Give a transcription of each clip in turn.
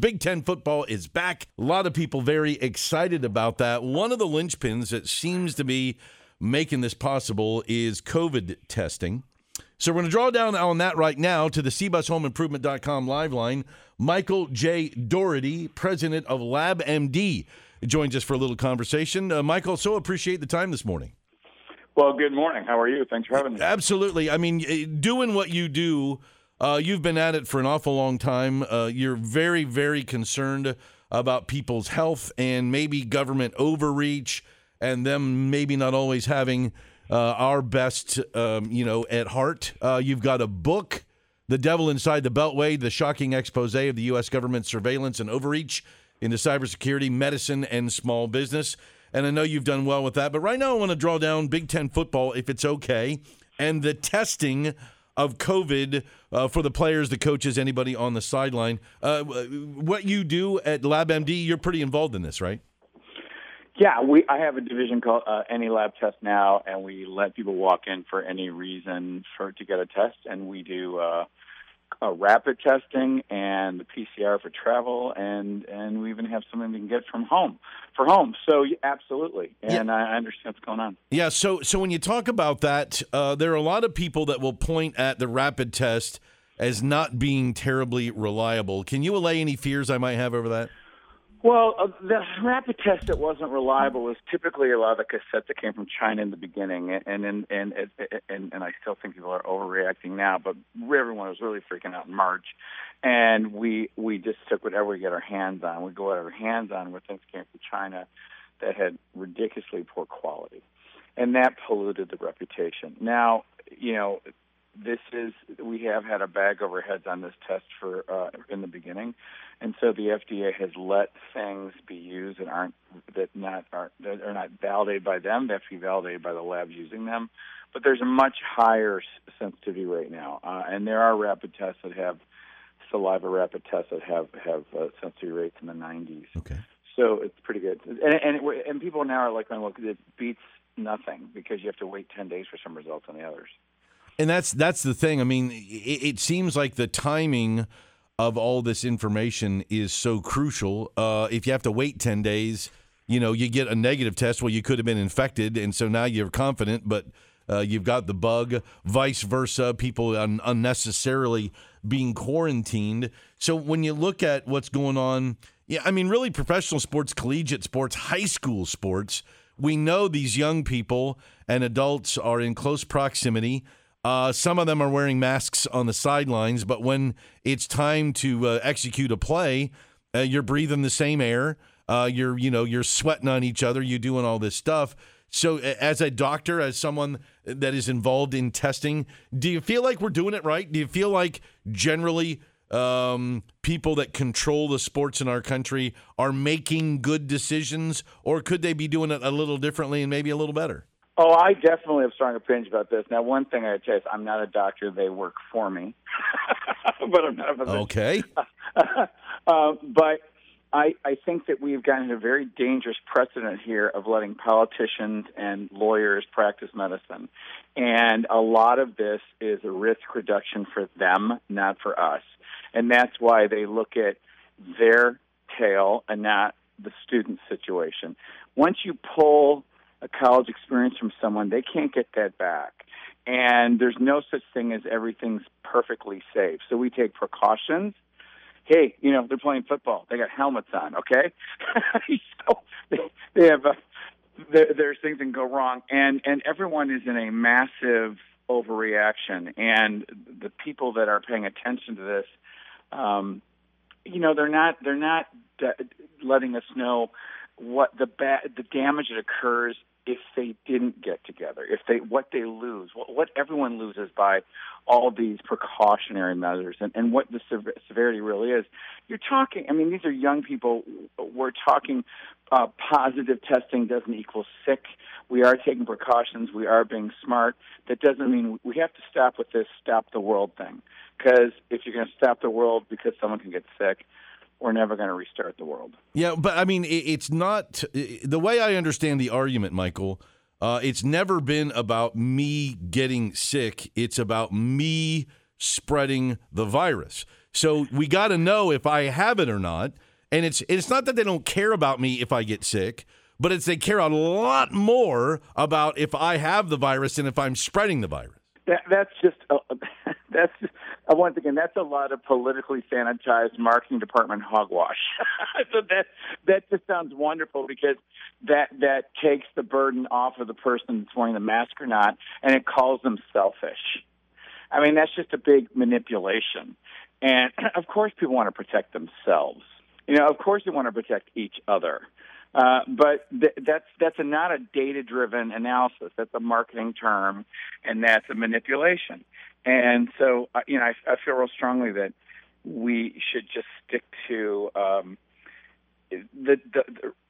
Big Ten football is back. A lot of people very excited about that. One of the linchpins that seems to be making this possible is COVID testing. So we're going to draw down on that right now to the CBusHomeImprovement.com live line. Michael J. Daugherty, president of LabMD, joins us for a little conversation. Uh, Michael, so appreciate the time this morning. Well, good morning. How are you? Thanks for having me. Absolutely. I mean, eh, doing what you do, uh, you've been at it for an awful long time. Uh, you're very, very concerned about people's health and maybe government overreach and them maybe not always having uh, our best, um, you know, at heart. Uh, you've got a book, The Devil Inside the Beltway, the shocking expose of the U.S. government surveillance and overreach into cybersecurity, medicine, and small business. And I know you've done well with that. But right now, I want to draw down Big Ten football, if it's okay, and the testing of COVID uh, for the players, the coaches, anybody on the sideline. Uh, what you do at LabMD, you're pretty involved in this, right? Yeah, we. I have a division called uh, Any Lab Test now, and we let people walk in for any reason for to get a test, and we do uh, rapid testing and the PCR for travel, and and we even have something we can get from home for home. So absolutely, and Yeah. I understand what's going on. Yeah. So, so when you talk about that, uh, there are a lot of people that will point at the rapid test as not being terribly reliable. Can you allay any fears I might have over that? Well, uh, the rapid test that wasn't reliable was typically a lot of the cassettes that came from China in the beginning, and and and and, and, and I still think people are overreacting now, but everyone was really freaking out in March, and we we just took whatever we get our hands on. We go whatever hands on with things came from China that had ridiculously poor quality, and that polluted the reputation. Now, you know, this is we have had a bag over heads on this test for uh, in the beginning, and so the FDA has let things be used that aren't that not are that are not validated by them. They have to be validated by the labs using them. But there's a much higher sensitivity right now, uh, and there are rapid tests that have saliva rapid tests that have have uh, sensitivity rates in the 90s. Okay. So it's pretty good, and and, it, and people now are like, well, it beats nothing because you have to wait 10 days for some results on the others." And that's that's the thing. I mean, it, it seems like the timing of all this information is so crucial. Uh, if you have to wait ten days, you know, you get a negative test. Well, you could have been infected, and so now you're confident, but uh, you've got the bug. Vice versa, people un- unnecessarily being quarantined. So when you look at what's going on, yeah, I mean, really, professional sports, collegiate sports, high school sports. We know these young people and adults are in close proximity. Uh, some of them are wearing masks on the sidelines, but when it's time to uh, execute a play, uh, you're breathing the same air. Uh, you're, you know, you're sweating on each other. You're doing all this stuff. So, as a doctor, as someone that is involved in testing, do you feel like we're doing it right? Do you feel like generally um, people that control the sports in our country are making good decisions, or could they be doing it a little differently and maybe a little better? Oh, I definitely have strong opinions about this. Now, one thing I tell you is I'm not a doctor; they work for me, but I'm not a physician. Okay. uh, but I, I think that we've gotten a very dangerous precedent here of letting politicians and lawyers practice medicine. And a lot of this is a risk reduction for them, not for us. And that's why they look at their tail and not the student situation. Once you pull a college experience from someone, they can't get that back. And there's no such thing as everything's perfectly safe. So we take precautions hey, you know, they're playing football. They got helmets on, okay? so they, they have uh, there, there's things that can go wrong, and and everyone is in a massive overreaction, and the people that are paying attention to this, um, you know, they're not they're not d- letting us know what the ba- the damage that occurs if they didn't get together, if they what they lose, what, what everyone loses by all these precautionary measures, and, and what the sever- severity really is. You're talking. I mean, these are young people. We're talking. Uh, positive testing doesn't equal sick. We are taking precautions. We are being smart. That doesn't mean we have to stop with this stop the world thing. Because if you're going to stop the world because someone can get sick, we're never going to restart the world. Yeah, but I mean, it's not the way I understand the argument, Michael. Uh, it's never been about me getting sick. It's about me spreading the virus. So we got to know if I have it or not. And it's it's not that they don't care about me if I get sick, but it's they care a lot more about if I have the virus and if I'm spreading the virus. That, that's just that's uh, Uh, once again that's a lot of politically sanitized marketing department hogwash. so that that just sounds wonderful because that that takes the burden off of the person that's wearing the mask or not, and it calls them selfish. I mean that's just a big manipulation, and of course people want to protect themselves. You know, of course they want to protect each other. Uh, but th- that's that's a, not a data-driven analysis. That's a marketing term, and that's a manipulation. And so, uh, you know, I, I feel real strongly that we should just stick to um, the, the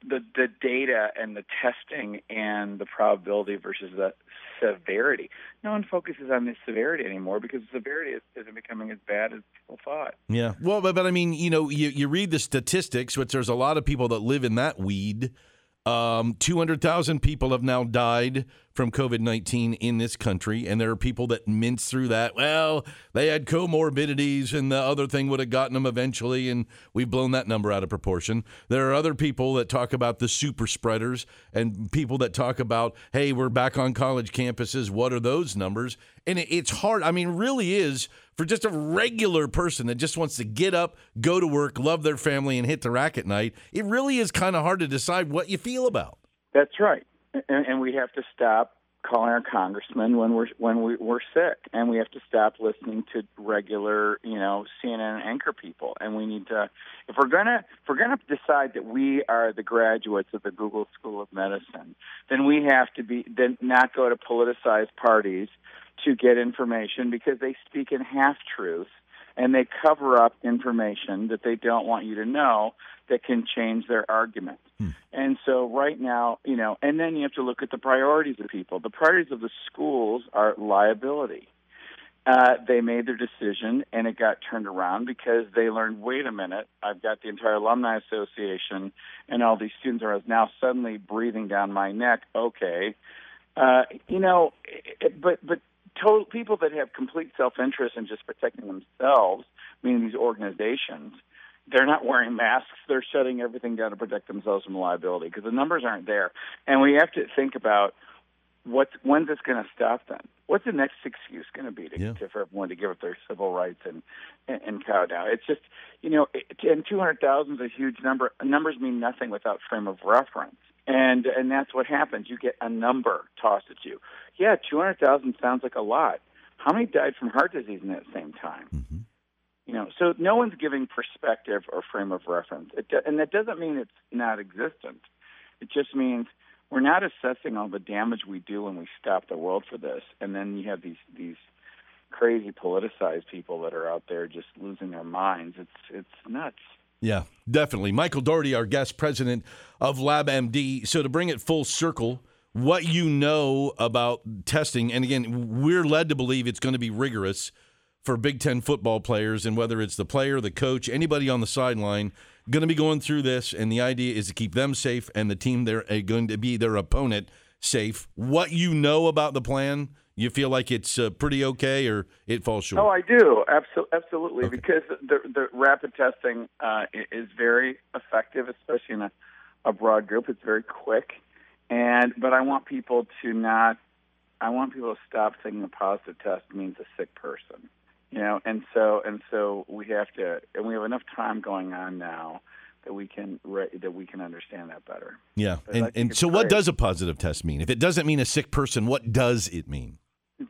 the the data and the testing and the probability versus the severity. No one focuses on the severity anymore because severity is, isn't becoming as bad as people thought. Yeah, well, but, but I mean, you know, you you read the statistics, which there's a lot of people that live in that weed. Um, 200,000 people have now died from COVID 19 in this country, and there are people that mince through that. Well, they had comorbidities, and the other thing would have gotten them eventually, and we've blown that number out of proportion. There are other people that talk about the super spreaders and people that talk about, hey, we're back on college campuses. What are those numbers? And it's hard. I mean, really is for just a regular person that just wants to get up, go to work, love their family, and hit the rack at night, it really is kind of hard to decide what you feel about. That's right, and, and we have to stop calling our congressmen when we're when we, we're sick, and we have to stop listening to regular, you know, CNN anchor people. And we need to, if we're gonna if we're gonna decide that we are the graduates of the Google School of Medicine, then we have to be then not go to politicized parties to get information because they speak in half truths and they cover up information that they don't want you to know that can change their argument. Hmm. And so right now, you know, and then you have to look at the priorities of people. The priorities of the schools are liability. Uh, they made their decision and it got turned around because they learned wait a minute, I've got the entire alumni association and all these students are now suddenly breathing down my neck. Okay. Uh, you know, but but total people that have complete self-interest in just protecting themselves, meaning these organizations, they're not wearing masks. They're shutting everything down to protect themselves from liability because the numbers aren't there. And we have to think about what's when's this going to stop then? What's the next excuse going to be to, yeah. to, for everyone to give up their civil rights and and, and cow down? It's just you know, and two hundred thousand is a huge number. Numbers mean nothing without frame of reference and and that's what happens. You get a number tossed at you. Yeah, two hundred thousand sounds like a lot. How many died from heart disease in that same time? Mm-hmm. You know, so no one's giving perspective or frame of reference, it, and that doesn't mean it's not existent. It just means we're not assessing all the damage we do when we stop the world for this, and then you have these these crazy politicized people that are out there just losing their minds. It's it's nuts. Yeah, definitely. Michael Daugherty, our guest president of LabMD. So to bring it full circle, what you know about testing, and again, we're led to believe it's going to be rigorous for Big Ten football players, and whether it's the player, the coach, anybody on the sideline, going to be going through this. And the idea is to keep them safe and the team they're uh, going to be their opponent safe. What you know about the plan you feel like it's uh, pretty okay, or it falls short? Oh, I do, absolutely, absolutely, okay. because the the rapid testing uh, is very effective, especially in a, a broad group. It's very quick, and but I want people to not. I want people to stop thinking a positive test means a sick person, you know, and so and so we have to, and we have enough time going on now that we can re- that we can understand that better. Yeah, but and and so what does a positive test mean? If it doesn't mean a sick person, what does it mean?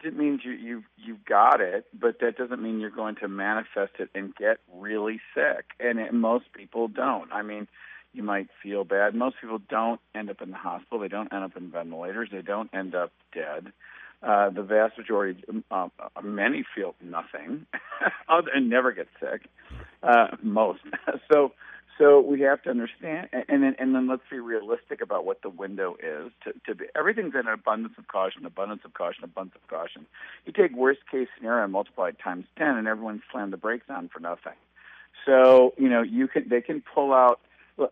it means you you you've got it, but that doesn't mean you're going to manifest it and get really sick. And it, most people don't. I mean, you might feel bad. Most people don't end up in the hospital. They don't end up in ventilators. They don't end up dead. Uh, the vast majority, uh, many feel nothing and never get sick. Uh, most. so, so we have to understand, and then and then let's be realistic about what the window is. To, to be everything's in an abundance of caution, abundance of caution, abundance of caution. You take worst case scenario and multiply it times ten, and everyone slammed the brakes on for nothing. So you know you can they can pull out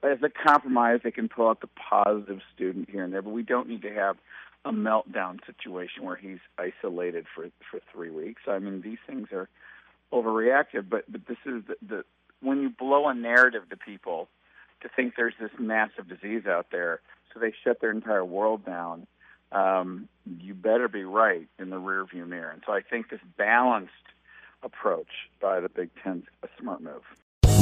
as a compromise. They can pull out the positive student here and there, but we don't need to have a meltdown situation where he's isolated for for three weeks. I mean, these things are overreactive, but but this is the, the when you blow a narrative to people to think there's this massive disease out there, so they shut their entire world down. Um, you better be right in the rearview mirror. And so I think this balanced approach by the Big Ten's a smart move.